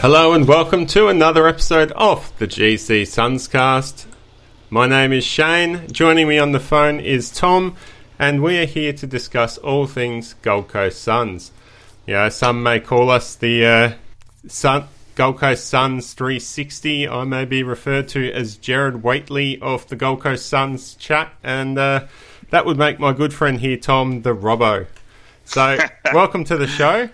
Hello and welcome to another episode of the GC Sunscast. My name is Shane. Joining me on the phone is Tom, and we are here to discuss all things Gold Coast Suns. Yeah, some may call us the uh, Sun, Gold Coast Suns 360. I may be referred to as Gerard Whateley of the Gold Coast Suns chat, and uh, that would make my good friend here, Tom, the Robbo. So, welcome to the show.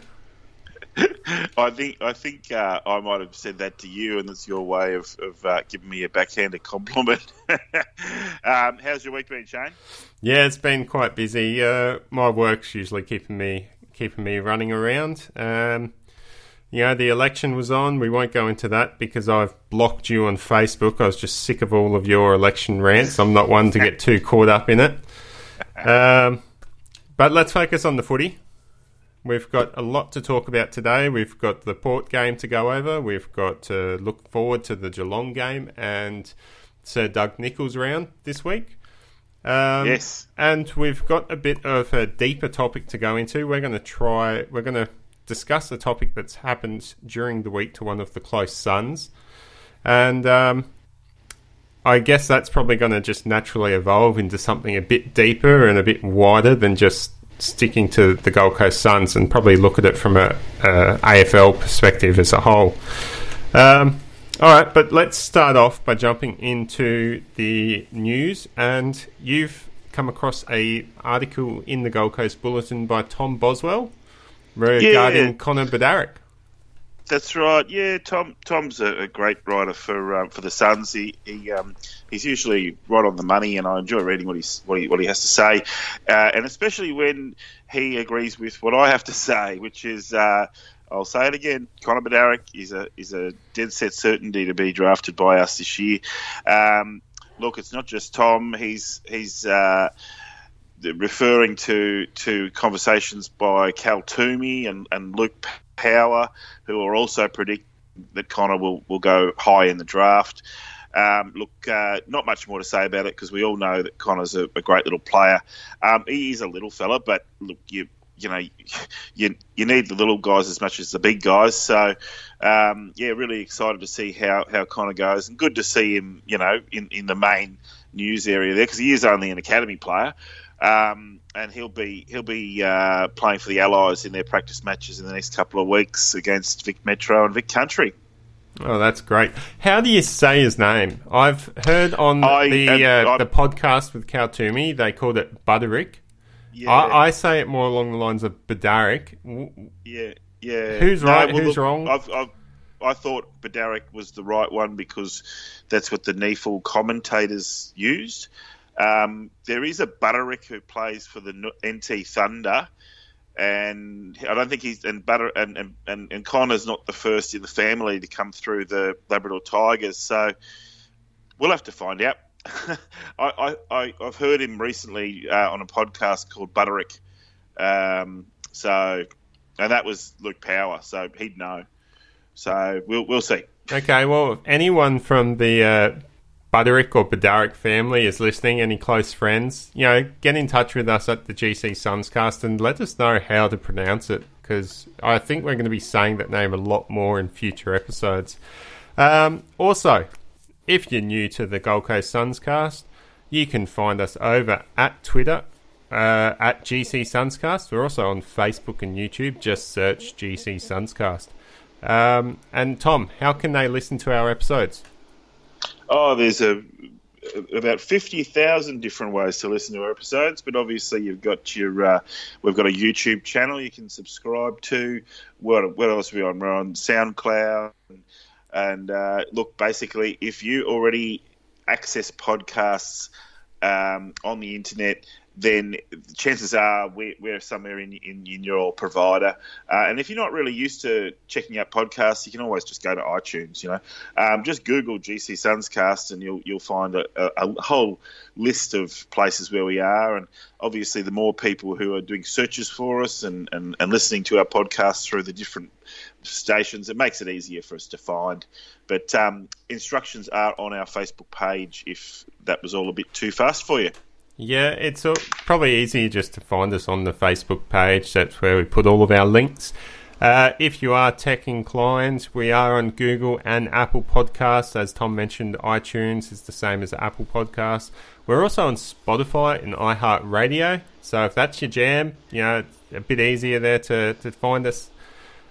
I think I think uh, I might have said that to you, and it's your way of, of uh, giving me a backhanded compliment. um, how's your week been, Shane? Yeah, it's been quite busy. Uh, my work's usually keeping me keeping me running around. Um, you know, the election was on. We won't go into that because I've blocked you on Facebook. I was just sick of all of your election rants. I'm not one to get too caught up in it. Um, but let's focus on the footy. We've got a lot to talk about today. We've got the Port game to go over. We've got to look forward to the Geelong game and Sir Doug Nicholls round this week. Um, yes. And we've got a bit of a deeper topic to go into. We're going to try, we're going to discuss a topic that's happened during the week to one of the Coast Suns. And um, I guess that's probably going to just naturally evolve into something a bit deeper and a bit wider than just sticking to the Gold Coast Suns and probably look at it from a, a AFL perspective as a whole. Um, all right, but let's start off by jumping into the news. And you've come across a article in the Gold Coast Bulletin by Tom Boswell regarding Yeah. Connor Budarick. That's right. Yeah, Tom. Tom's a, a great writer for um, for the Suns. He, he um, he's usually right on the money, and I enjoy reading what he's what he, what he has to say, uh, and especially when he agrees with what I have to say, which is. Uh, I'll say it again. Connor Budarick is a is a dead set certainty to be drafted by us this year. Um, look, it's not just Tom. He's he's uh, referring to to conversations by Cal Twomey and, and Luke Power, who are also predicting that Connor will, will go high in the draft. Um, look, uh, not much more to say about it because we all know that Connor's a, a great little player. Um, he is a little fella, but look, you you know you you need the little guys as much as the big guys. So um, yeah, really excited to see how, how Connor goes, and good to see him you know in, in the main news area there because he is only an academy player. Um, and he'll be he'll be uh, playing for the Allies in their practice matches in the next couple of weeks against Vic Metro and Vic Country. Oh, that's great. How do you say his name? I've heard on I the uh, the podcast with Twomey, they called it Butterick. Yeah, I, I say it more along the lines of Badarick. Yeah, yeah. Who's right, who's wrong? I've, I've, I thought Badarick was the right one because that's what the NEAFL commentators used. Um, there is a Butterick who plays for the NT Thunder, and I don't think he's and Butter and, and, and, Connor's not the first in the family to come through the Labrador Tigers, so we'll have to find out. I, I, I've heard him recently uh, on a podcast called Butterick, um, so and that was Luke Power, so he'd know. So we'll we'll see. Okay, well, anyone from the uh, Butterick or Bedarick family is listening, any close friends, you know, get in touch with us at the GC Sunscast and let us know how to pronounce it because I think we're going to be saying that name a lot more in future episodes. Um, also, if you're new to the Gold Coast Sunscast, you can find us over at Twitter uh, at GC Sunscast. We're also on Facebook and YouTube. Just search GC Sunscast. Um, and Tom, how can they listen to our episodes? Oh, there's a about fifty thousand different ways to listen to our episodes, but obviously you've got your uh, we've got a YouTube channel you can subscribe to. What what else are we on? We're on SoundCloud, and, and uh, look, basically, if you already access podcasts um, on the internet then chances are we're, we're somewhere in, in, in, your provider. Uh, and if you're not really used to checking out podcasts, you can always just go to iTunes. You know, um, just Google GC Sunscast, and you'll you'll find a, a, whole list of places where we are. And obviously, the more people who are doing searches for us and, and, and listening to our podcast through the different stations, it makes it easier for us to find. But um, instructions are on our Facebook page if that was all a bit too fast for you. Yeah, it's probably easier just to find us on the Facebook page. That's where we put all of our links. Uh, if you are tech inclined, we are on Google and Apple Podcasts. As Tom mentioned, iTunes is the same as Apple Podcasts. We're also on Spotify and iHeartRadio. So if that's your jam, you know, it's a bit easier there to, to find us.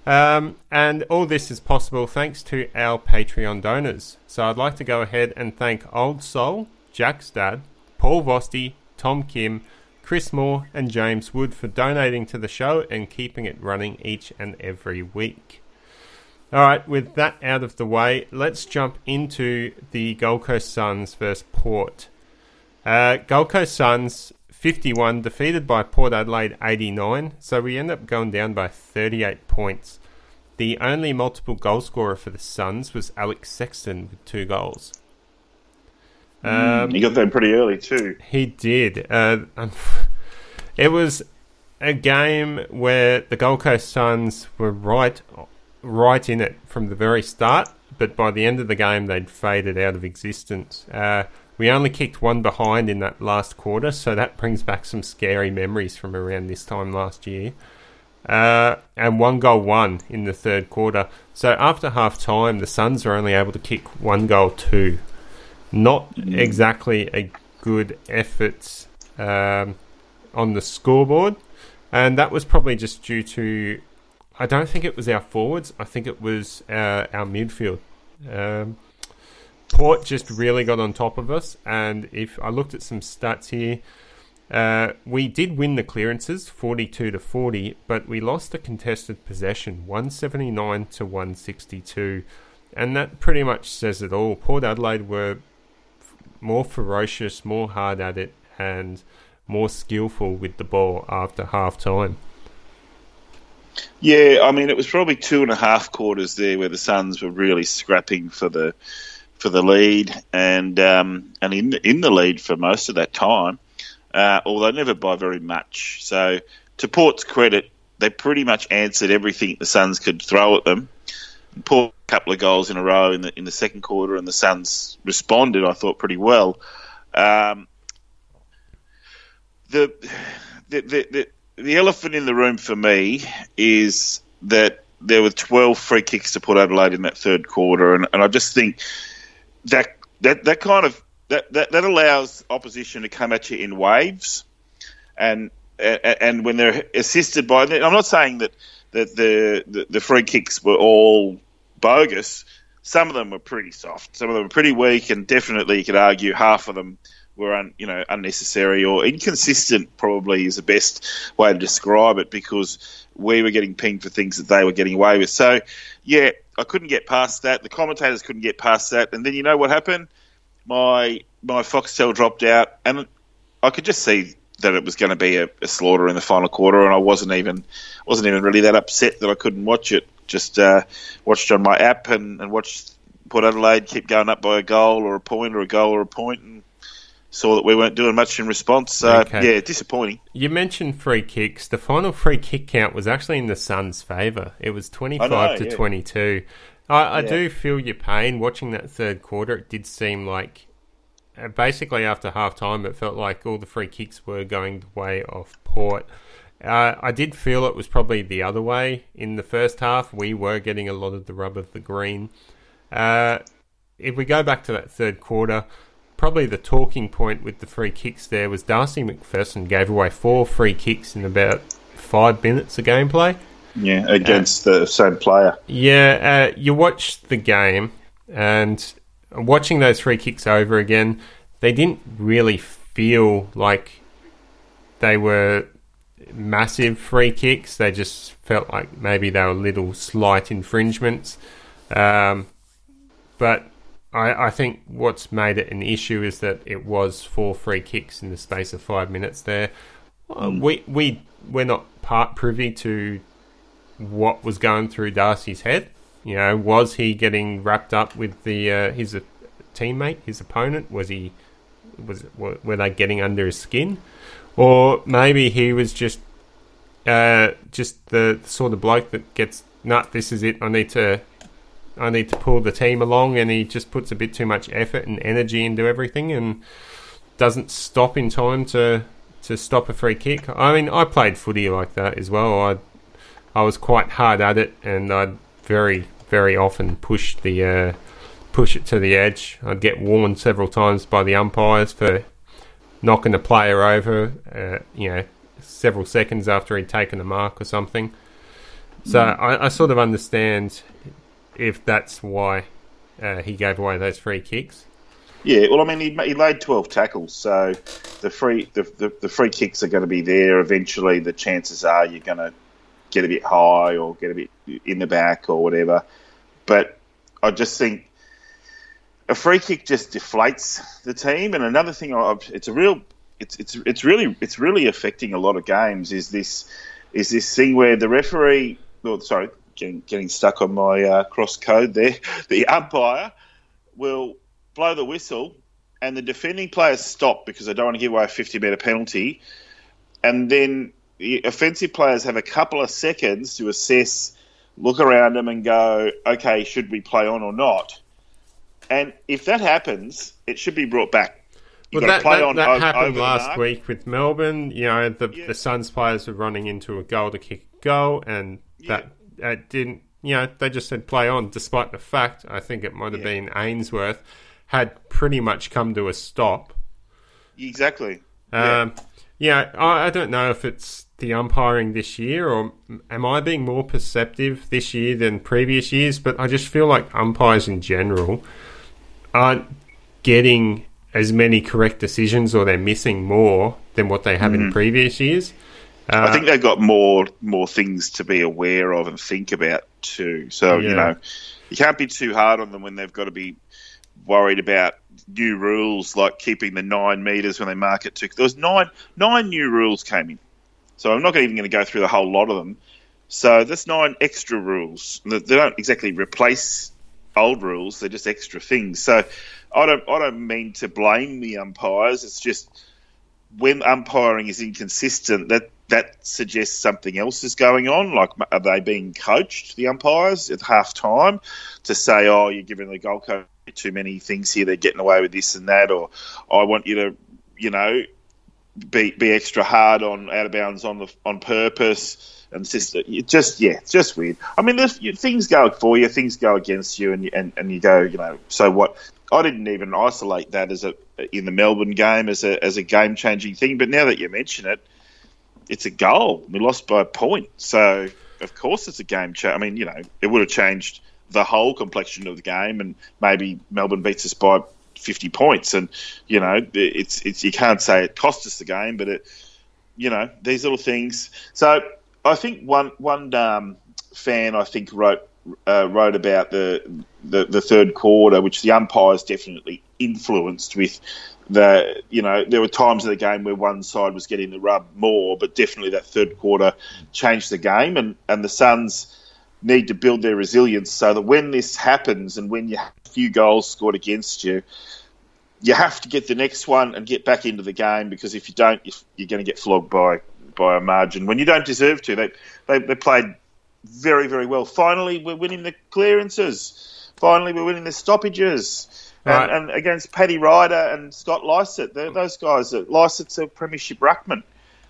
Um, and all this is possible thanks to our Patreon donors. So I'd like to go ahead and thank Old Soul, Jack's dad, Paul Vosti, Tom Kim, Chris Moore, and James Wood for donating to the show and keeping it running each and every week. Alright, with that out of the way, let's jump into the Gold Coast Suns versus Port. Uh, Gold Coast Suns 51 defeated by Port Adelaide 89, so we end up going down by 38 points. The only multiple goal scorer for the Suns was Alex Sexton with two goals. Um, he got there pretty early too. He did. Uh, it was a game where the Gold Coast Suns were right, right in it from the very start, but by the end of the game they'd faded out of existence. Uh, we only kicked one behind in that last quarter, so that brings back some scary memories from around this time last year. Uh, and one goal one in the third quarter. So after half time, the Suns were only able to kick one goal two not mm. exactly a good effort um, on the scoreboard, and that was probably just due to. I don't think it was our forwards. I think it was our, our midfield. Um, Port just really got on top of us, and if I looked at some stats here, uh, we did win the clearances, forty-two to forty, but we lost the contested possession, one seventy-nine to one sixty-two, and that pretty much says it all. Port Adelaide were more ferocious, more hard at it, and more skillful with the ball after half time. Yeah, I mean, it was probably two and a half quarters there where the Suns were really scrapping for the for the lead, and um, and in in the lead for most of that time, uh, although never by very much. So, to Port's credit, they pretty much answered everything the Suns could throw at them. Port a couple of goals in a row in the in the second quarter, and the Suns responded. I thought pretty well. Um, the, the, the the elephant in the room for me is that there were 12 free kicks to Port Adelaide in that third quarter, and, and I just think that that that kind of that, that, that allows opposition to come at you in waves, and and when they're assisted by, I'm not saying that that the, the, the free kicks were all bogus. Some of them were pretty soft. Some of them were pretty weak, and definitely you could argue half of them were un, you know unnecessary or inconsistent. Probably is the best way to describe it because we were getting pinged for things that they were getting away with. So yeah, I couldn't get past that. The commentators couldn't get past that, and then you know what happened? My my Foxtel dropped out, and I could just see that it was going to be a, a, slaughter in the final quarter, and I wasn't even wasn't even really that upset that I couldn't watch it. Just uh, watched on my app and, and watched Port Adelaide keep going up by a goal or a point or a goal or a point, and saw that we weren't doing much in response. So okay. yeah, disappointing. You mentioned free kicks. The final free kick count was actually in the Suns' favour. It was twenty five to yeah. twenty two. I, I yeah. do feel your pain watching that third quarter. It did seem like uh, basically after half time, it felt like all the free kicks were going the way of Port. Uh, I did feel it was probably the other way in the first half. We were getting a lot of the rub of the green. Uh, if we go back to that third quarter, probably the talking point with the free kicks there was Darcy McPherson gave away four free kicks in about five minutes of gameplay. Yeah, against uh, the same player. Yeah, uh, you watch the game and watching those free kicks over again, they didn't really feel like they were massive free kicks. They just felt like maybe they were little slight infringements. Um, but I, I think what's made it an issue is that it was four free kicks in the space of five minutes there. Mm. We we we're not part privy to what was going through Darcy's head. You know, was he getting wrapped up with the uh, his uh, teammate, his opponent? Was he was were they getting under his skin, or maybe he was just uh, just the sort of bloke that gets nut. This is it. I need to I need to pull the team along, and he just puts a bit too much effort and energy into everything, and doesn't stop in time to to stop a free kick. I mean, I played footy like that as well. I I was quite hard at it, and I'd very very often push the uh, push it to the edge. I'd get warned several times by the umpires for knocking the player over. Uh, you know, several seconds after he'd taken a mark or something. So mm. I, I, sort of understand if that's why uh, he gave away those free kicks. Yeah, well, I mean, he, he laid twelve tackles, so the free the, the, the free kicks are going to be there. Eventually, the chances are you're going to get a bit high or get a bit in the back or whatever. But I just think a free kick just deflates the team. And another thing, I've, it's a real, it's it's it's really it's really affecting a lot of games. Is this is this thing where the referee, well, sorry, getting, getting stuck on my uh, cross code there. The umpire will blow the whistle, and the defending players stop because they don't want to give away a 50 metre penalty. And then the offensive players have a couple of seconds to assess, look around them, and go, okay, should we play on or not? And if that happens, it should be brought back. You've well, that, that, that happened last week with Melbourne. You know, the, yeah. the Suns players were running into a goal to kick a goal, and yeah. that uh, didn't, you know, they just said play on, despite the fact, I think it might have yeah. been Ainsworth, had pretty much come to a stop. Exactly. Um, yeah, I, I don't know if it's the umpiring this year or am I being more perceptive this year than previous years, but I just feel like umpires in general aren't getting as many correct decisions or they're missing more than what they have mm. in previous years. Uh, I think they've got more more things to be aware of and think about too. So yeah. you know, you can't be too hard on them when they've got to be worried about new rules like keeping the nine meters when they mark it too. There was nine nine new rules came in, so I'm not even going to go through the whole lot of them. So that's nine extra rules. They don't exactly replace old rules; they're just extra things. So I don't I don't mean to blame the umpires. It's just when umpiring is inconsistent, that that suggests something else is going on. Like, are they being coached, the umpires, at half time to say, oh, you're giving the Coast too many things here, they're getting away with this and that, or I want you to, you know, be be extra hard on out of bounds on the on purpose. And just, just yeah, it's just weird. I mean, things go for you, things go against you, and, and and you go, you know, so what? I didn't even isolate that as a in the Melbourne game as a as a game changing thing. But now that you mention it, it's a goal. We lost by a point, so of course it's a game change. I mean, you know, it would have changed the whole complexion of the game, and maybe Melbourne beats us by fifty points. And you know, it's it's you can't say it cost us the game, but it, you know, these little things. So I think one one um, fan I think wrote uh, wrote about the, the, the third quarter, which the umpires definitely influenced with the you know there were times in the game where one side was getting the rub more, but definitely that third quarter changed the game, and and the Suns need to build their resilience so that when this happens and when you have a few goals scored against you, you have to get the next one and get back into the game because if you don't, you're going to get flogged by by a margin when you don't deserve to. They they, they played very very well. Finally, we're winning the clearances. Finally, we're winning the stoppages. Right. And, and, against Paddy Ryder and Scott Lycett, those guys, Lycett's a premiership ruckman.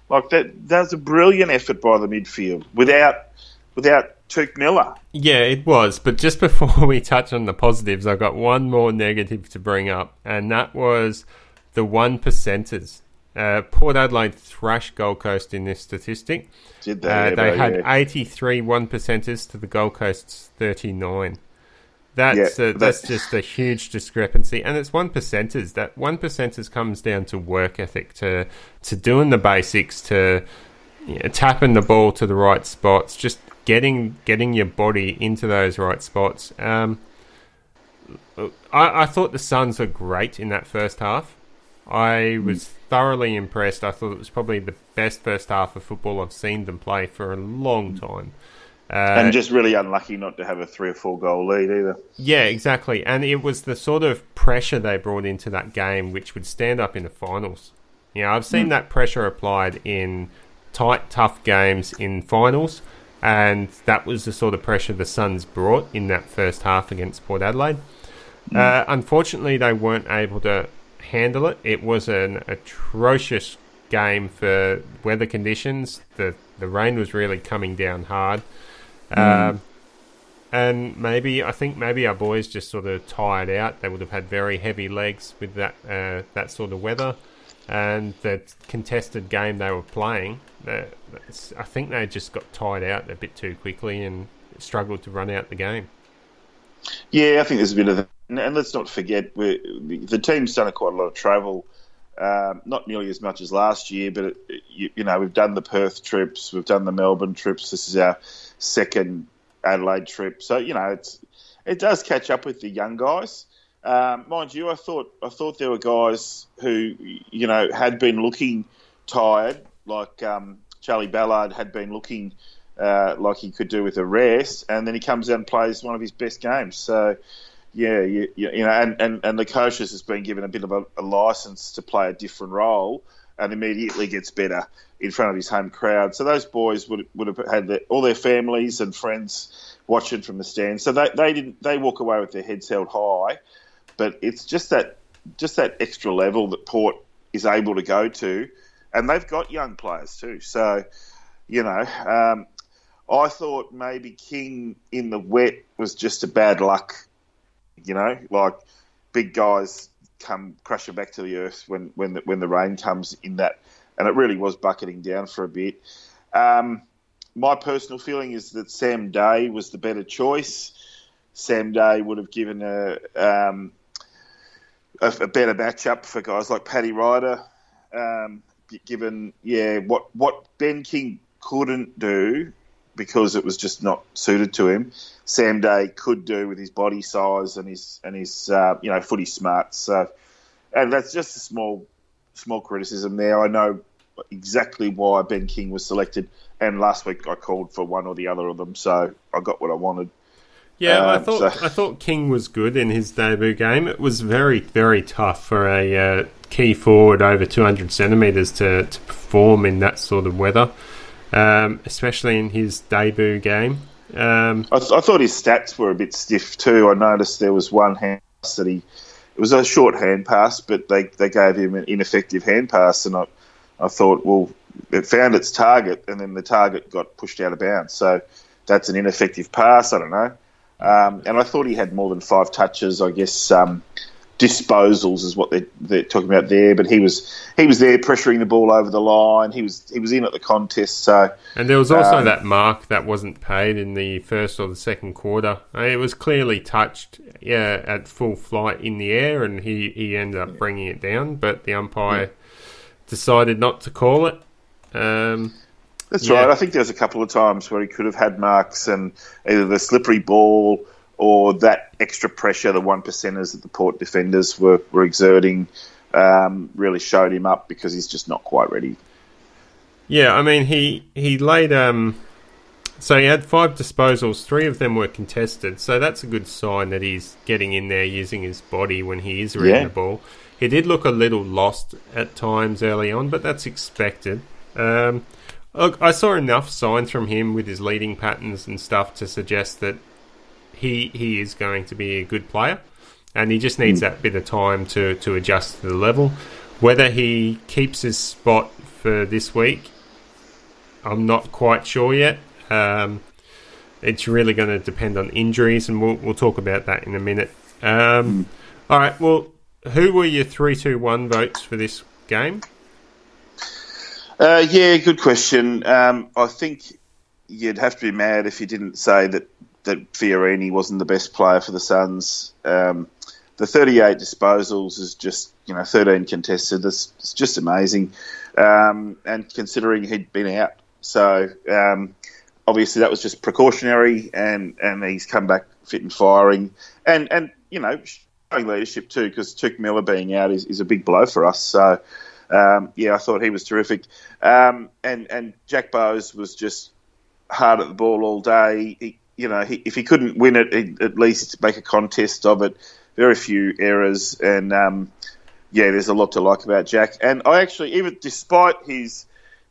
Like that, that was a brilliant effort by the midfield without without Touk Miller. Yeah, it was. But just before we touch on the positives, I've got one more negative to bring up, and that was the one percenters. Uh, Port Adelaide thrashed Gold Coast in this statistic. Did they? Uh, they had yeah. 83 one percenters to the Gold Coast's 39. That's yeah, that's just a huge discrepancy, and it's one percenters. That one percenters comes down to work ethic, to to doing the basics, to you know, tapping the ball to the right spots, just getting getting your body into those right spots. Um, I, I thought the Suns were great in that first half. I was thoroughly impressed. I thought it was probably the best first half of football I've seen them play for a long time. Uh, and just really unlucky not to have a three or four goal lead either. yeah, exactly. And it was the sort of pressure they brought into that game which would stand up in the finals. You know, I've seen that pressure applied in tight, tough games in finals, and that was the sort of pressure the Suns brought in that first half against Port Adelaide. Uh, unfortunately, they weren't able to handle it. It was an atrocious game for weather conditions. The the rain was really coming down hard. Um, and maybe I think maybe our boys just sort of tired out. They would have had very heavy legs with that uh, that sort of weather, and the contested game they were playing. Uh, I think they just got tired out a bit too quickly and struggled to run out the game. Yeah, I think there's a bit of. And, and let's not forget, the team's done quite a lot of travel. Um, not nearly as much as last year, but it, you, you know we've done the Perth trips, we've done the Melbourne trips. This is our second Adelaide trip, so you know it's it does catch up with the young guys. Um, mind you, I thought I thought there were guys who you know had been looking tired, like um, Charlie Ballard had been looking uh, like he could do with a rest, and then he comes out and plays one of his best games. So yeah, you, you, you know, and, and, and the coaches has been given a bit of a, a license to play a different role, and immediately gets better in front of his home crowd. So those boys would would have had all their families and friends watching from the stands. So they, they didn't they walk away with their heads held high, but it's just that just that extra level that Port is able to go to, and they've got young players too. So you know. Um, I thought maybe King in the wet was just a bad luck you know, like big guys come crashing back to the earth when when the, when the rain comes in that, and it really was bucketing down for a bit. Um, my personal feeling is that Sam Day was the better choice. Sam Day would have given a um, a, a, better matchup for guys like Paddy Ryder. Um, given yeah, what what Ben King couldn't do because it was just not suited to him. Sam Day could do with his body size and his and his uh, you know footy smarts. So, and that's just a small small criticism there. I know exactly why Ben King was selected, and last week I called for one or the other of them, so I got what I wanted. Yeah, Um, I thought so- I thought King was good in his debut game. It was very very tough for a uh, key forward over 200 centimeters to, to perform in that sort of weather, um, especially in his debut game. Um, I, th- I thought his stats were a bit stiff too. I noticed there was one hand that he, it was a short hand pass, but they, they gave him an ineffective hand pass, and I, I thought, well, it found its target, and then the target got pushed out of bounds. So that's an ineffective pass. I don't know. Um, and I thought he had more than five touches. I guess um, disposals is what they're, they're talking about there. But he was he was there pressuring the ball over the line. He was he was in at the contest. So And there was also Um, that mark that wasn't paid in the first or the second quarter. Uh, It was clearly touched yeah, at full flight in the air, and he, he ended up bringing it down, but the umpire decided not to call it. Um, That's Yeah. right. I think there was a couple of times where he could have had marks and either the slippery ball or that extra pressure the one percenters that the Port defenders were, were exerting um, really showed him up because he's just not quite ready. yeah, I mean, he, he laid. Um, so he had five disposals, three of them were contested, so that's a good sign that he's getting in there using his body when he is reading Yeah. the ball. He did look a little lost at times early on, but that's expected. Um, look, I saw enough signs from him with his leading patterns and stuff to suggest that he he is going to be a good player, and he just needs that bit of time to, to adjust to the level. Whether he keeps his spot for this week, I'm not quite sure yet. Um, it's really going to depend on injuries, and we'll we'll talk about that in a minute. Um, All right. Well, who were your three, two, one votes for this game? Uh, yeah, good question. Um, I think you'd have to be mad if you didn't say that that Fiorini wasn't the best player for the Suns. Um, the 38 disposals is just you know 13 contested. That's it's just amazing. Um, and considering he'd been out, so um, obviously that was just precautionary, and and he's come back fit and firing. And and you know, showing leadership too, because Touk Miller being out is, is a big blow for us. So, um, yeah, I thought he was terrific. Um, and and Jack Bowes was just hard at the ball all day. He, you know, he, if he couldn't win it, he'd at least make a contest of it. Very few errors, and um, yeah, there's a lot to like about Jack. And I actually, even despite his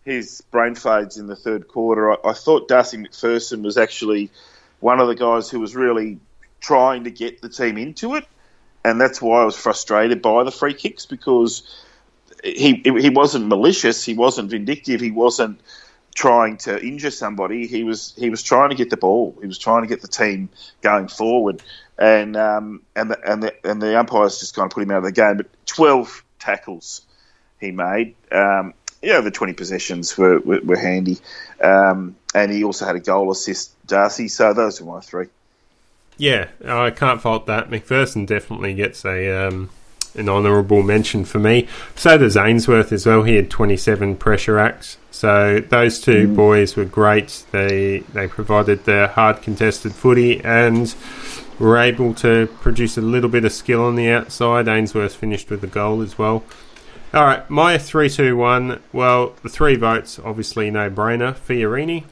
his brain fades in the third quarter, I, I thought Darcy McPherson was actually one of the guys who was really trying to get the team into it, and that's why I was frustrated by the free kicks because he he wasn't malicious, he wasn't vindictive, he wasn't trying to injure somebody. He was he was trying to get the ball. He was trying to get the team going forward, and um, and the, and the and the umpires just kind of put him out of the game. But twelve tackles he made. Um, yeah, the twenty possessions were were, were handy, um, and he also had a goal assist, Darcy. So those are my three. Yeah, I can't fault that. McPherson definitely gets a um, an honourable mention for me. So does Ainsworth as well. He had 27 pressure acts. So those two mm. boys were great. They they provided the hard contested footy and were able to produce a little bit of skill on the outside. Ainsworth finished with a goal as well. All right, my three-two-one. Well, the three votes obviously no brainer. Fiorini,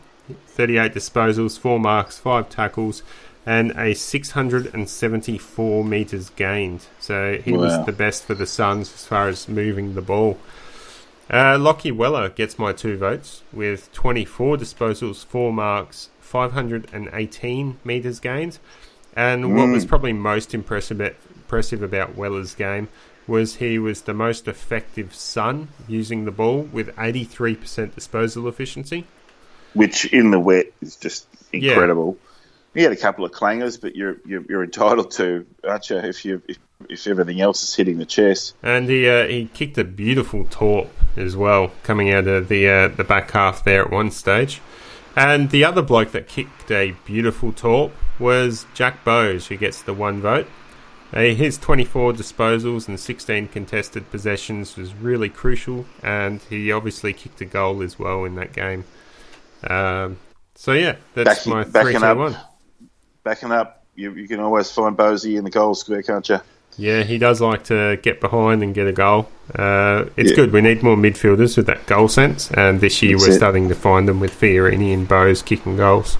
38 disposals, four marks, five tackles and a 674 metres gained. So he wow. was the best for the Suns as far as moving the ball. Uh, Lockie Weller gets my two votes with 24 disposals, four marks, 518 metres gained. And mm. what was probably most impressive, impressive about Weller's game was he was the most effective Sun using the ball with 83% disposal efficiency. Which in the wet is just incredible. Yeah. He had a couple of clangers, but you're you're, you're entitled to, aren't you? If you if, if everything else is hitting the chest. And he uh, he kicked a beautiful torp as well, coming out of the uh, the back half there at one stage. And the other bloke that kicked a beautiful torp was Jack Bowes, who gets the one vote. Uh, his 24 disposals and 16 contested possessions was really crucial, and he obviously kicked a goal as well in that game. Um, so yeah, that's backing, my three, two, one backing up, you, you can always find Bosey in the goal square, can't you? Yeah, he does like to get behind and get a goal. Uh, it's yeah. good. We need more midfielders with that goal sense, and this year That's we're it. starting to find them with Fiorini and Bowes kicking goals.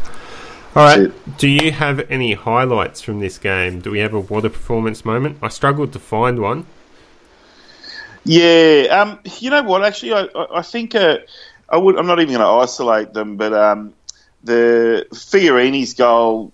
All right. Do you have any highlights from this game? Do we have a water performance moment? I struggled to find one. Yeah. Um, you know what? Actually, I, I think uh, I would. I'm not even going to isolate them, but um, the Fiorini's goal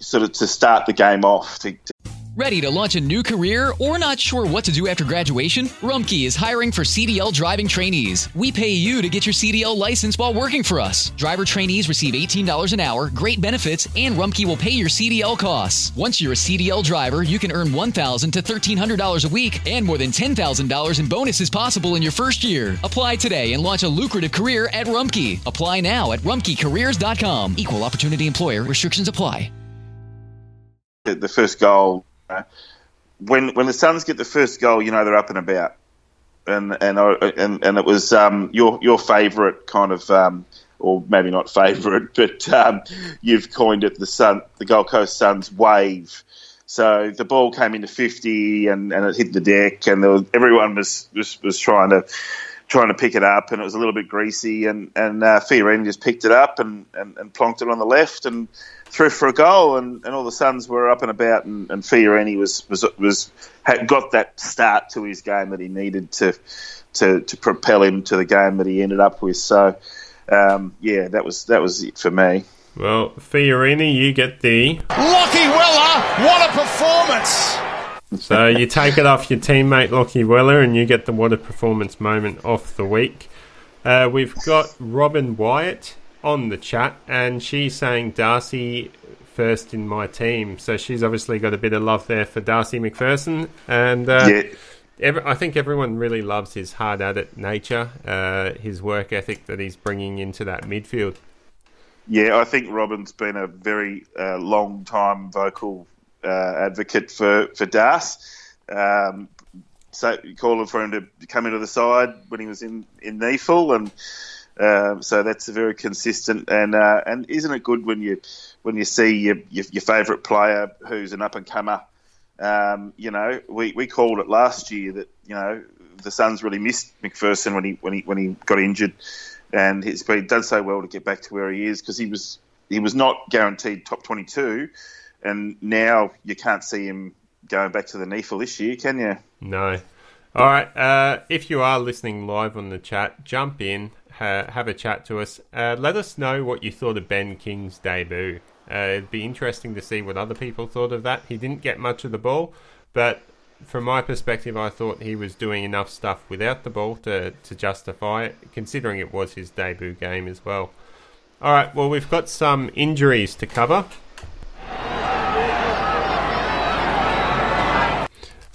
sort of to start the game off to, to Ready to launch a new career or not sure what to do after graduation? Rumpke is hiring for CDL driving trainees. We pay you to get your CDL license while working for us. Driver trainees receive $18 an hour, great benefits, and Rumpke will pay your CDL costs. Once you're a CDL driver, you can earn $1,000 to $1,300 a week and more than $10,000 in bonuses possible in your first year. Apply today and launch a lucrative career at Rumpke. Apply now at rumpkecareers.com. Equal opportunity employer restrictions apply the first goal. when when the Suns get the first goal, you know they're up and about, and and and and it was um, your your favourite kind of. Um, or maybe not favourite, but um, you've coined it the Sun, the Gold Coast Suns wave. So the ball came into 50 and, and it hit the deck, and was, everyone was, was was trying to trying to pick it up, and it was a little bit greasy, and and uh, Fiorini just picked it up and, and, and plonked it on the left, and threw for a goal, and, and all the Suns were up and about, and, and Fiorini was was was had got that start to his game that he needed to to to propel him to the game that he ended up with. So, um, yeah, that was that was it for me. Well, Fiorini, you get the Lockie Weller. What a performance! So you take it off your teammate Lockie Weller, and you get the water performance moment off the week. Uh, we've got Robin Wyatt on the chat, and she's saying Darcy first in my team. So she's obviously got a bit of love there for Darcy McPherson, and uh, yeah. every, I think everyone really loves his hard at it nature, uh, his work ethic that he's bringing into that midfield. Yeah, I think Robin's been a very uh, long time vocal uh, advocate for for Das. Um, so calling for him to come into the side when he was in in NEAFL and um, so that's very consistent, and uh, and isn't it good when you when you see your your, your favourite player who's an up and comer Um, you know, we, we called it last year that you know the Suns really missed McPherson when he when he when he got injured, and he's been done so well to get back to where he is because he was he was not guaranteed top twenty two, and now you can't see him going back to the NEAFL this year, can you? No. All right. Uh, if you are listening live on the chat, jump in, ha- have a chat to us. Uh, let us know what you thought of Ben King's debut. Uh, it'd be interesting to see what other people thought of that. He didn't get much of the ball, but from my perspective, I thought he was doing enough stuff without the ball to, to justify it, considering it was his debut game as well. All right, well, we've got some injuries to cover.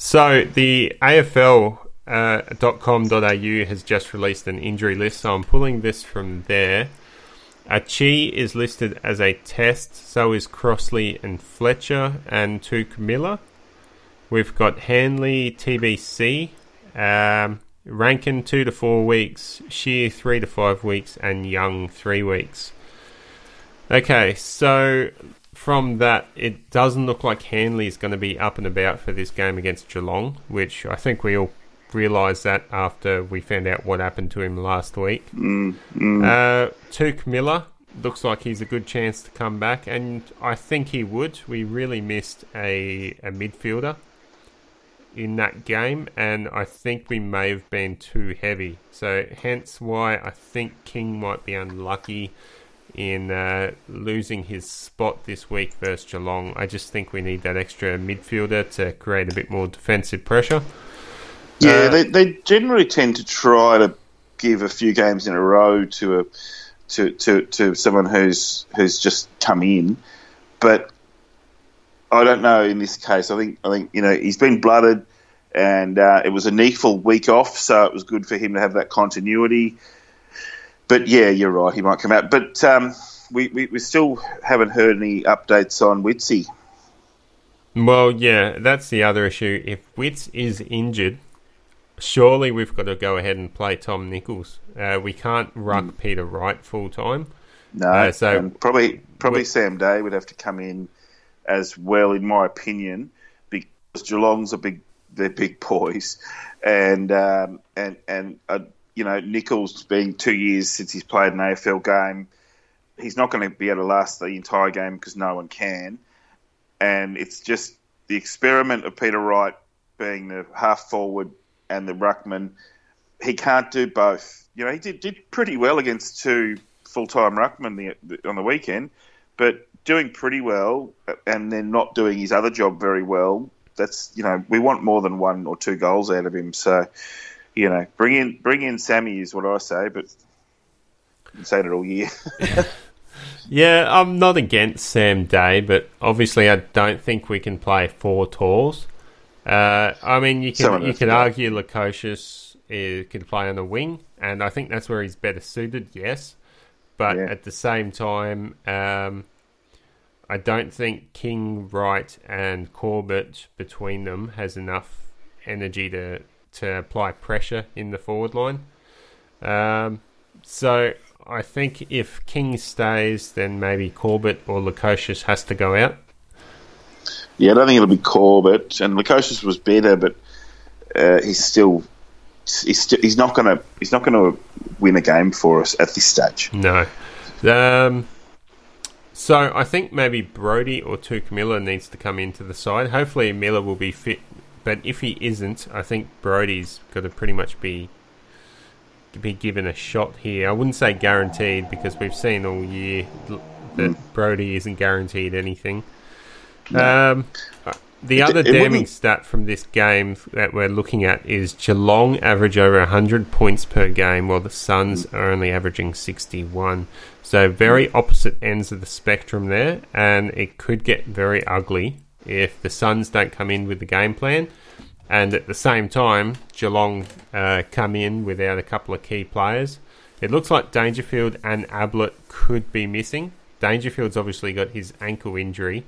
So the AFL.com.au uh, has just released an injury list. So I'm pulling this from there. Achi is listed as a test. So is Crossley and Fletcher and Touk Miller. We've got Hanley TBC, um, Rankine two to four weeks, Shear three to five weeks, and Young three weeks. Okay, so from that, it doesn't look like Hanley is going to be up and about for this game against Geelong, which I think we all realised that after we found out what happened to him last week. Mm, mm. Uh, Touk Miller looks like he's a good chance to come back, and I think he would. We really missed a, a midfielder in that game, and I think we may have been too heavy. So, hence why I think King might be unlucky in uh, losing his spot this week versus Geelong. I just think we need that extra midfielder to create a bit more defensive pressure. Yeah, uh, they, they generally tend to try to give a few games in a row to a to, to, to someone who's who's just come in, but I don't know in this case. I think I think you know he's been blooded, and uh, it was a NEAFL week off, so it was good for him to have that continuity but yeah, you're right. He might come out. But um, we, we, we still haven't heard any updates on Witsy. Well, yeah, that's the other issue. If Wits is injured, surely we've got to go ahead and play Tom Nichols. Uh, we can't ruck mm. Peter Wright full time. No, uh, so probably probably Sam Day would have to come in as well, in my opinion, because Geelong's a big they're big boys, and um, and and uh, you know, Nichols being two years since he's played an AFL game, he's not going to be able to last the entire game because no one can. And it's just the experiment of Peter Wright being the half forward and the ruckman. He can't do both. You know, he did, did pretty well against two full time ruckmen the, the, on the weekend, but doing pretty well and then not doing his other job very well. That's you know we want more than one or two goals out of him. So you know, bring in bring in Sammy is what I say, but I'm saying it all year. yeah, I'm not against Sam Day, but obviously I don't think we can play four tours. Uh, I mean, you can you can argue Lukosius can play on the wing, and I think that's where he's better suited. Yes, but yeah. at the same time, um, I don't think King, Wright, and Corbett between them has enough energy to to apply pressure in the forward line. Um, so I think if King stays, then maybe Corbett or Lukosius has to go out. Yeah, I don't think it'll be Corbett. And Lukosius was better, but uh, he's still he's still, he's not gonna he's not gonna win a game for us at this stage. No. Um, so I think maybe Brodie or Touk Miller needs to come into the side. Hopefully Miller will be fit but if he isn't, I think Brodie's got to pretty much be be given a shot here. I wouldn't say guaranteed because we've seen all year that mm. Brodie isn't guaranteed anything. No. Um, the other it, damning stat from this game that we're looking at is Geelong average over 100 points per game, while the Suns mm. are only averaging 61. So, very mm. opposite ends of the spectrum there, and it could get very ugly if the Suns don't come in with the game plan. And at the same time, Geelong uh, come in without a couple of key players. It looks like Dangerfield and Ablett could be missing. Dangerfield's obviously got his ankle injury,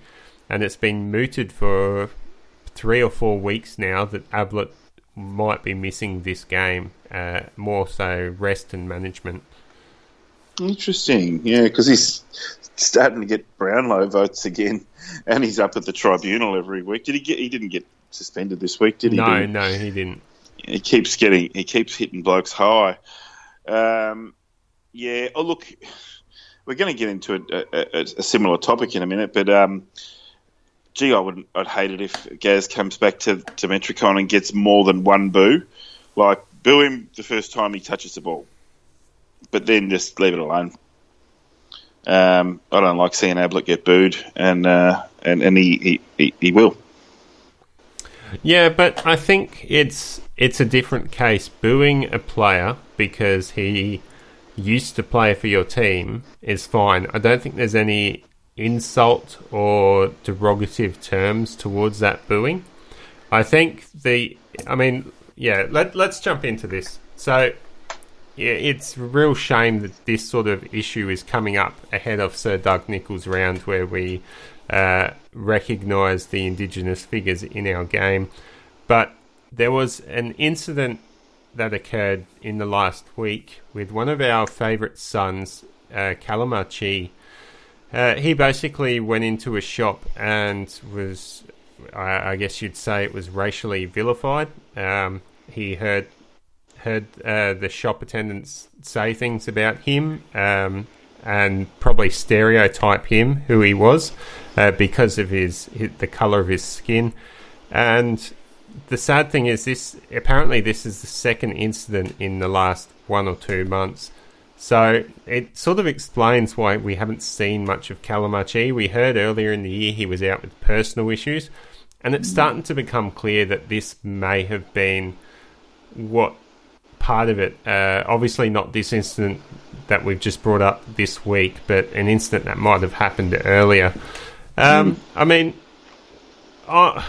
and it's been mooted for three or four weeks now that Ablett might be missing this game. Uh, more so, rest and management. Interesting, yeah, because he's starting to get Brownlow votes again, and he's up at the tribunal every week. Did he get? He didn't get suspended this week, did he? No, Did he? no, he didn't. he keeps getting he keeps hitting blokes high. Um, yeah. Oh, look, we're going to get into a, a, a, similar topic in a minute, but um, gee, I would I'd hate it if Gaz comes back to to Metricon and gets more than one boo. Like boo him the first time he touches the ball, but then just leave it alone. Um, I don't like seeing Ablett get booed, and uh, and and he, he, he, he will. Yeah, but I think it's it's a different case. Booing a player because he used to play for your team is fine. I don't think there's any insult or derogative terms towards that booing. I think the I mean, yeah, let let's jump into this. So it's a real shame that this sort of issue is coming up ahead of Sir Doug Nicholls' round, where we uh, recognise the Indigenous figures in our game. But there was an incident that occurred in the last week with one of our favourite sons, uh, Calamachi. Uh, he basically went into a shop and was, I, I guess you'd say, it was racially vilified. Um, he heard heard uh, the shop attendants say things about him um, and probably stereotype him who he was uh, because of his, his, the color of his skin. And the sad thing is this apparently this is the second incident in the last one or two months. So it sort of explains why we haven't seen much of Calamachi. We heard earlier in the year he was out with personal issues, and it's starting to become clear that this may have been what part of it. Uh, obviously, not this incident that we've just brought up this week, but an incident that might have happened earlier. Um, mm. I mean, uh,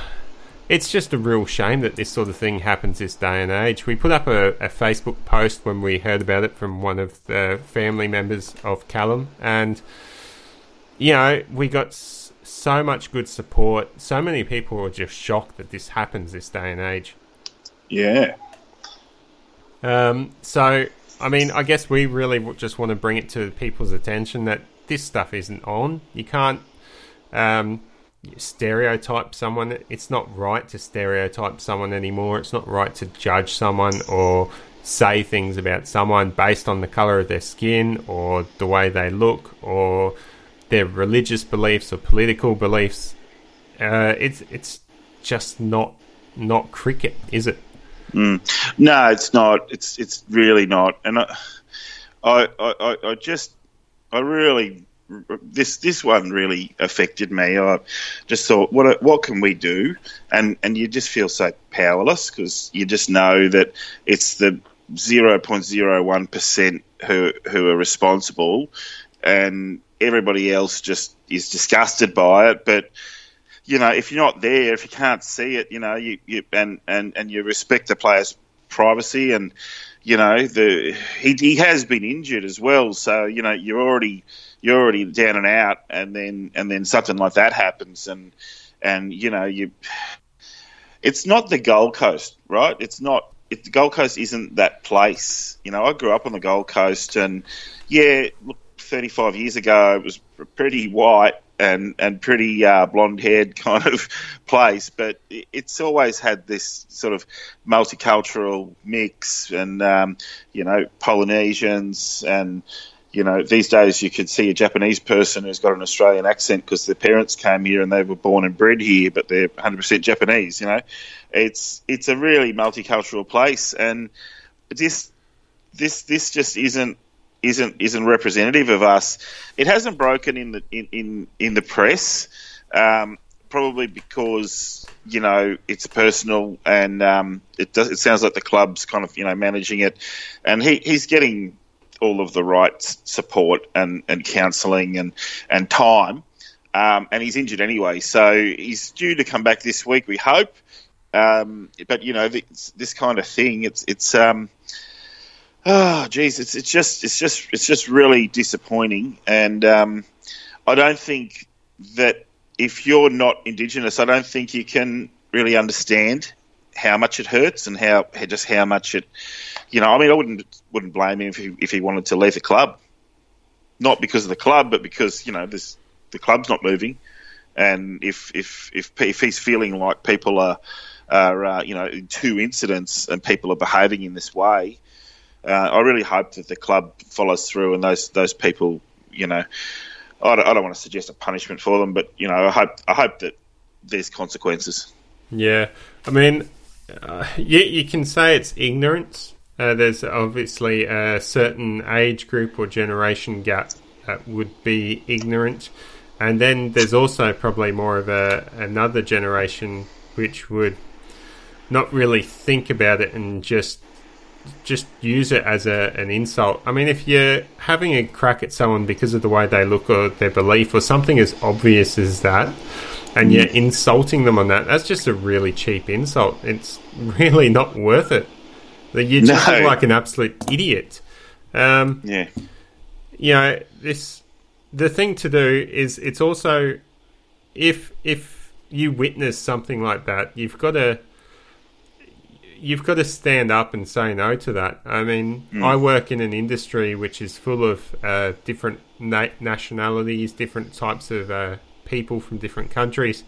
it's just a real shame that this sort of thing happens this day and age. We put up a, a Facebook post when we heard about it from one of the family members of Callum, and you know, we got so much good support. So many people were just shocked that this happens this day and age. Yeah, um, so, I mean, I guess we really just want to bring it to people's attention that this stuff isn't on. You can't um, stereotype someone. It's not right to stereotype someone anymore. It's not right to judge someone or say things about someone based on the color of their skin or the way they look or their religious beliefs or political beliefs. Uh, it's it's just not not cricket, is it? Mm. No, it's not. It's it's really not. And I, I, I, I just, I really, this this one really affected me. I just thought, what what can we do? And and you just feel so powerless because you just know that it's the zero point zero one percent who who are responsible, and everybody else just is disgusted by it, but you know, if you're not there, if you can't see it, you know, you, you and, and, and you respect the player's privacy and, you know, the he, he has been injured as well. So, you know, you're already you're already down and out and then and then something like that happens and and you know, you it's not the Gold Coast, right? It's not it, the Gold Coast isn't that place. You know, I grew up on the Gold Coast and yeah, look 35 years ago it was pretty white and and pretty uh, blonde haired kind of place, but it's always had this sort of multicultural mix, and um, you know Polynesians and. You know, these days you could see a Japanese person who's got an Australian accent because their parents came here and they were born and bred here, but they're 100% Japanese. You know, it's it's a really multicultural place, and this this this just isn't isn't isn't representative of us. It hasn't broken in the in in, in the press, um, probably because you know it's personal and um, it does. It sounds like the club's kind of you know managing it, and he, he's getting all of the right support and, and counselling and and time. Um, and he's injured anyway, so he's due to come back this week. We hope, um, but you know this, this, kind of thing, it's it's um, oh, geez, it's it's just it's just it's just really disappointing, and um, I don't think that if you're not Indigenous, I don't think you can really understand how much it hurts and how just how much it, you know. I mean, I wouldn't wouldn't blame him if he if he wanted to leave the club. not because of the club, but because you know this the club's not moving, and if if if if he's feeling like people are are uh, you know in two incidents and people are behaving in this way, uh, I really hope that the club follows through and those those people, you know, I don't, I don't want to suggest a punishment for them, but you know, I hope I hope that there's consequences. Yeah, I mean, uh, you, you can say it's ignorance. Uh, there's obviously a certain age group or generation gap that would be ignorant, and then there's also probably more of a another generation which would not really think about it and just just use it as a, an insult. I mean, if you're having a crack at someone because of the way they look or their belief or something as obvious as that, and you're insulting them on that, that's just a really cheap insult. It's really not worth it. You just No. like an absolute idiot. Um, Yeah, you know this the thing to do is it's also if if you witness something like that you've got to you've got to stand up and say no to that i mean i work in an industry which is full of uh, different na- nationalities different types of uh, people from different countries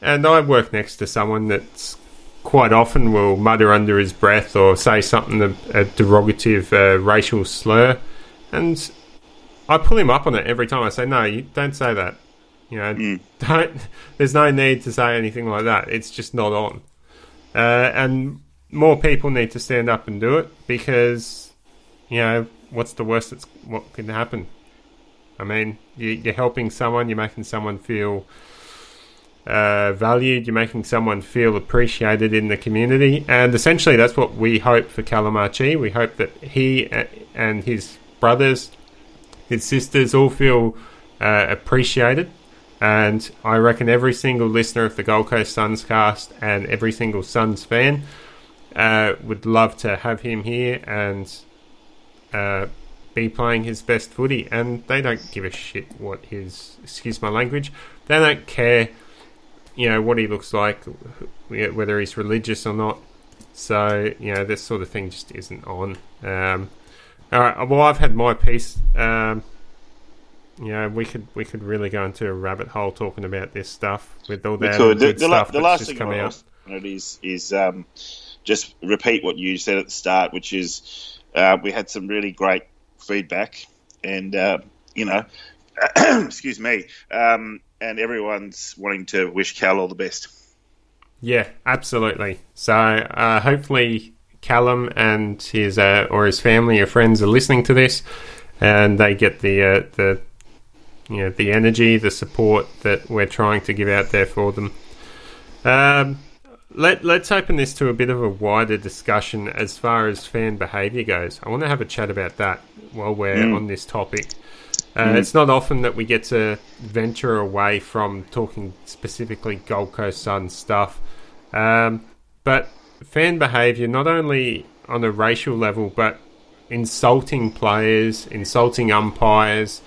and i work next to someone that's quite often will mutter under his breath or say something a, a derogative uh, racial slur and I pull him up on it every time. I say, "No, you don't say that. You know, don't. There's no need to say anything like that. It's just not on." Uh, and more people need to stand up and do it because, you know, what's the worst that's what can happen? I mean, you, you're helping someone. You're making someone feel uh, valued. You're making someone feel appreciated in the community, and essentially that's what we hope for Calamachi. We hope that he and his brothers, his sisters, all feel uh, appreciated. And I reckon every single listener of the Gold Coast Suns cast and every single Suns fan uh, would love to have him here and uh, be playing his best footy. And they don't give a shit what his, excuse my language, they don't care you know what he looks like, whether he's religious or not. So you know this sort of thing just isn't on. Um, all right. Well, I've had my piece. Um, you know, we could we could really go into a rabbit hole talking about this stuff with all that. The, good the, la- stuff the that's last just thing come I out. it is is um, just repeat what you said at the start, which is uh, we had some really great feedback, and uh, you know, excuse me, um, and everyone's wanting to wish Cal all the best. Yeah, absolutely. So uh, hopefully Callum and his uh, or his family or friends are listening to this, and they get the uh, the you know the energy, the support that we're trying to give out there for them. Um, let Let's open this to a bit of a wider discussion as far as fan behaviour goes. I want to have a chat about that while we're on this topic. Uh, It's not often that we get to venture away from talking specifically Gold Coast Sun stuff, um, but fan behaviour not only on a racial level, but insulting players, insulting umpires.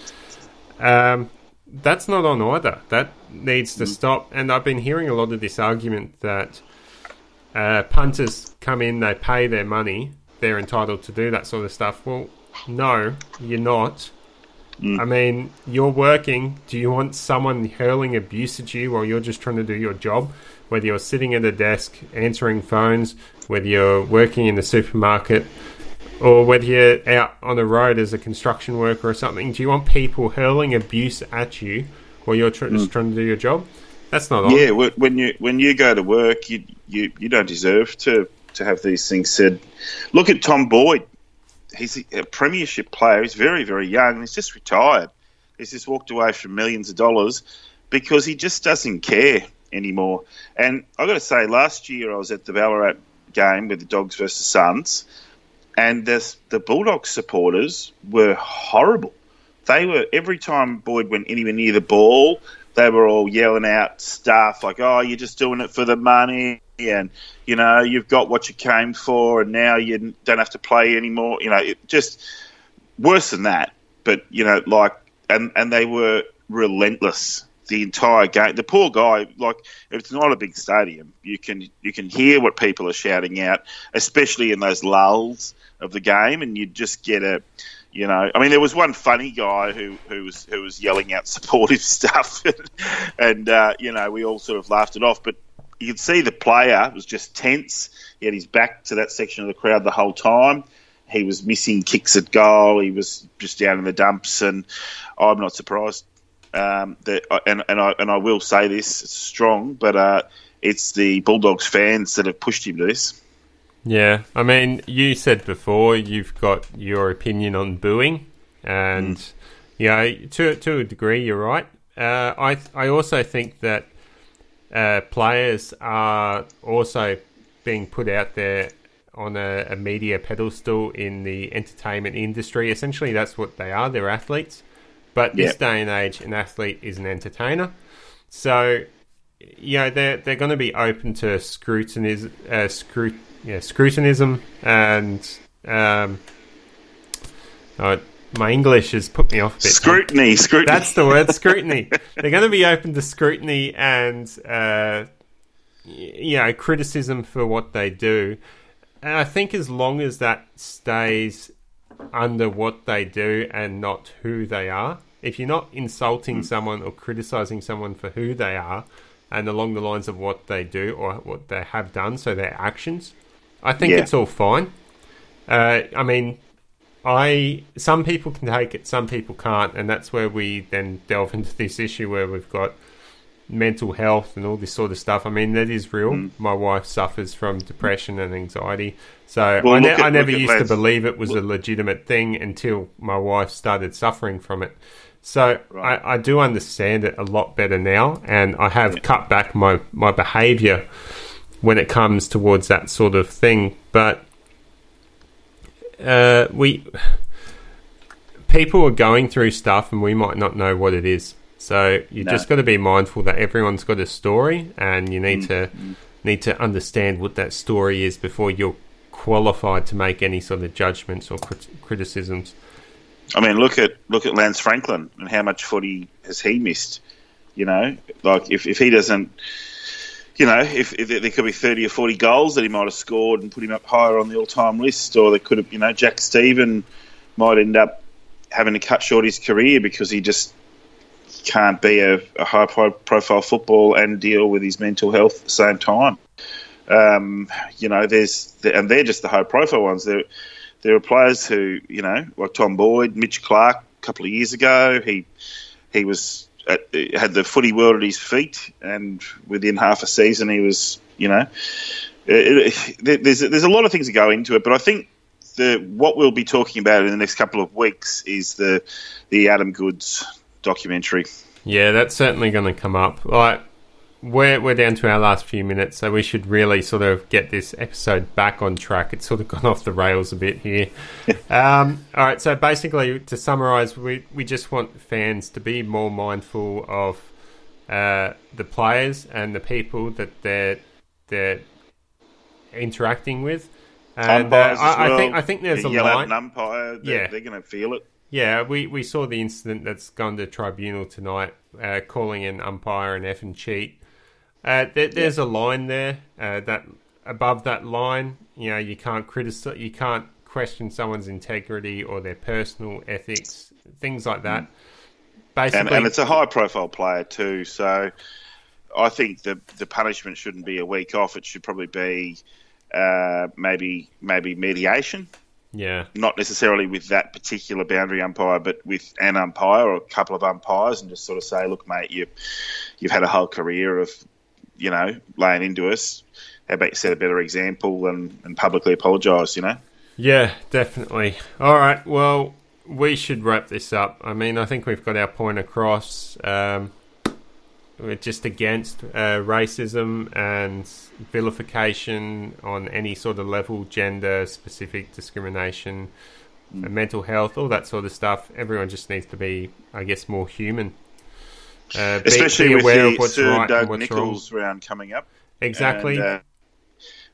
Um, that's not on either. That needs to stop. And I've been hearing a lot of this argument that uh, punters come in, they pay their money, they're entitled to do that sort of stuff. Well, no, you're not. I mean, you're working. Do you want someone hurling abuse at you while you're just trying to do your job? Whether you're sitting at a desk answering phones, whether you're working in the supermarket, or whether you're out on the road as a construction worker or something, do you want people hurling abuse at you while you're tr- just trying to do your job? That's not on. Yeah, wh- when you when you go to work, you you, you don't deserve to, to have these things said. Look at Tom Boyd. He's a premiership player. He's very very young. He's just retired. He's just walked away from millions of dollars because he just doesn't care anymore. And I've got to say, last year I was at the Ballarat game with the Dogs versus Suns, and the the Bulldogs supporters were horrible. They were every time Boyd went anywhere near the ball, they were all yelling out stuff like, "Oh, you're just doing it for the money," and you know, you've got what you came for, and now you don't have to play anymore. You know, it just worse than that. But you know, like, and and they were relentless the entire game. The poor guy, like, it's not a big stadium, you can you can hear what people are shouting out, especially in those lulls of the game, and you just get a You know, I mean, there was one funny guy who, who was who was yelling out supportive stuff, and uh, you know, we all sort of laughed it off. But you could see the player was just tense. He had his back to that section of the crowd the whole time. He was missing kicks at goal. He was just down in the dumps, and I'm not surprised. Um, that and and I and I will say this strong, but uh, it's the Bulldogs fans that have pushed him to this. Yeah, I mean, you said before you've got your opinion on booing, and mm. yeah, to to a degree, you're right. Uh, I I also think that uh, players are also being put out there on a, a, media pedestal in the entertainment industry. Essentially, that's what they are. They're athletes. But this day and age, an athlete is an entertainer. So, you know, they're, they're going to be open to scrutiny, uh, scrut- yeah, scrutinism and um, oh, my English has put me off a bit. Scrutiny, scrutiny. That's the word, scrutiny. They're going to be open to scrutiny and, uh, you know, criticism for what they do. And I think as long as that stays under what they do and not who they are, if you're not insulting mm. someone or criticizing someone for who they are and along the lines of what they do or what they have done, so their actions, I think yeah. it's all fine. Uh, I mean, I some people can take it, some people can't, and that's where we then delve into this issue where we've got mental health and all this sort of stuff. I mean, that is real. Mm. My wife suffers from depression and anxiety, so well, I, ne- at, I, never used to believe it was look. a legitimate thing until my wife started suffering from it. So right. I, I, do understand it a lot better now, and I have yeah. cut back my my behaviour when it comes towards that sort of thing. But uh, we people are going through stuff, and we might not know what it is. So you no. just got to be mindful that everyone's got a story, and you need mm-hmm. to need to understand what that story is before you're qualified to make any sort of judgments or crit- criticisms. I mean, look at look at Lance Franklin and how much footy has he missed. You know, like if, if he doesn't you know, if, if, there could be 30 or 40 goals that he might have scored and put him up higher on the all time list, or there could have, you know, Jack Steven might end up having to cut short his career because he just can't be a, a high profile football and deal with his mental health at the same time. Um, you know, there's, and they're just the high profile ones. There, there are players who, you know, like Tom Boyd, Mitch Clark, a couple of years ago, he, he was at, had the footy world at his feet, and within half a season, he was, you know, it, it, there's there's a lot of things that go into it, but I think the what we'll be talking about in the next couple of weeks is the the Adam Goodes documentary. Yeah, that's certainly going to come up. Like we're we're down to our last few minutes, so we should really sort of get this episode back on track. It's sort of gone off the rails a bit here. um, all right, so basically, to summarise, we we just want fans to be more mindful of uh, the players and the people that they're they're interacting with. And uh, I, well. I, think I think there's a line. umpire, they're, yeah, they're going to feel it. Yeah, we, we saw the incident that's gone to tribunal tonight, uh, calling an umpire an F and cheat. Uh, there, there's a line there uh, that above that line, you know, you can't criticize, you can't question someone's integrity or their personal ethics, things like that. Basically, and, and it's a high-profile player too, so I think the the punishment shouldn't be a week off. It should probably be uh, maybe maybe mediation. Yeah. Not necessarily with that particular boundary umpire, but with an umpire or a couple of umpires, and just sort of say, "Look, mate, you you've had a whole career of you know, laying into us. How about you set a better example and, and publicly apologise, you know? Yeah, definitely. All right, well, we should wrap this up. I mean, I think we've got our point across. Um, we're just against uh, racism and vilification on any sort of level, gender specific discrimination, mm. mental health, all that sort of stuff. Everyone just needs to be, I guess, more human. Uh, Especially be, be aware of what's Sir right Doug what's Nicholls wrong. round coming up. Exactly. And, uh,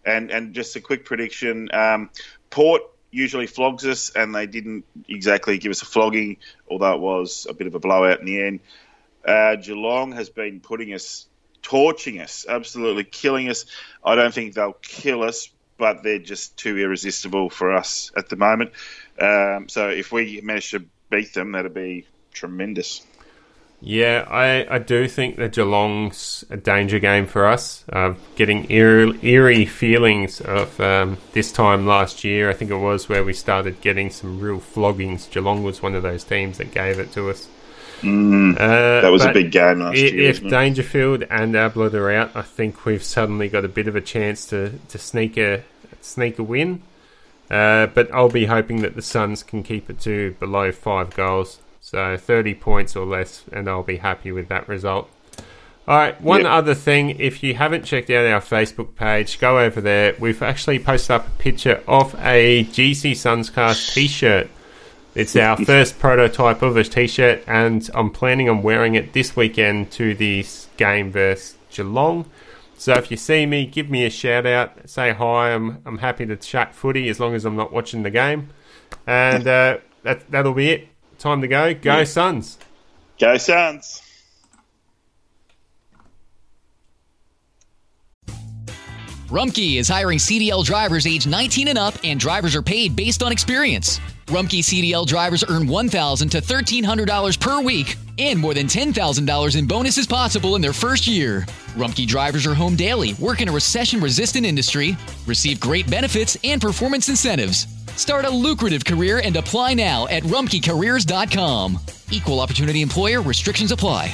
and, and just a quick prediction: um, Port usually flogs us, and they didn't exactly give us a flogging, although it was a bit of a blowout in the end. Uh, Geelong has been putting us, torching us, absolutely killing us. I don't think they'll kill us, but they're just too irresistible for us at the moment. Um, so if we manage to beat them, that'd be tremendous. Yeah, I, I do think that Geelong's a danger game for us. Uh, getting eerie, eerie feelings of um, this time last year, I think it was, where we started getting some real floggings. Geelong was one of those teams that gave it to us. Mm, uh, that was a big game last if, year. If Dangerfield and Ablett are out, I think we've suddenly got a bit of a chance to, to sneak a sneak a win. Uh, but I'll be hoping that the Suns can keep it to below five goals. So 30 points or less, and I'll be happy with that result. All right, one yep. other thing. If you haven't checked out our Facebook page, go over there. We've actually posted up a picture of a GC Sunscast t shirt. It's our first prototype of a t shirt, and I'm planning on wearing it this weekend to the game versus Geelong. So if you see me, give me a shout out, say hi. I'm, I'm happy to chat footy as long as I'm not watching the game. And uh, that, that'll be it. Time to go. Go yeah. Suns. Go Suns. Rumpke is hiring CDL drivers age 19 and up, and drivers are paid based on experience. Rumpke CDL drivers earn 1,000 to $1,300 per week and more than $10,000 in bonuses possible in their first year. Rumpke drivers are home daily, work in a recession resistant industry, receive great benefits and performance incentives. Start a lucrative career and apply now at rumpkecareers.com. Equal opportunity employer restrictions apply.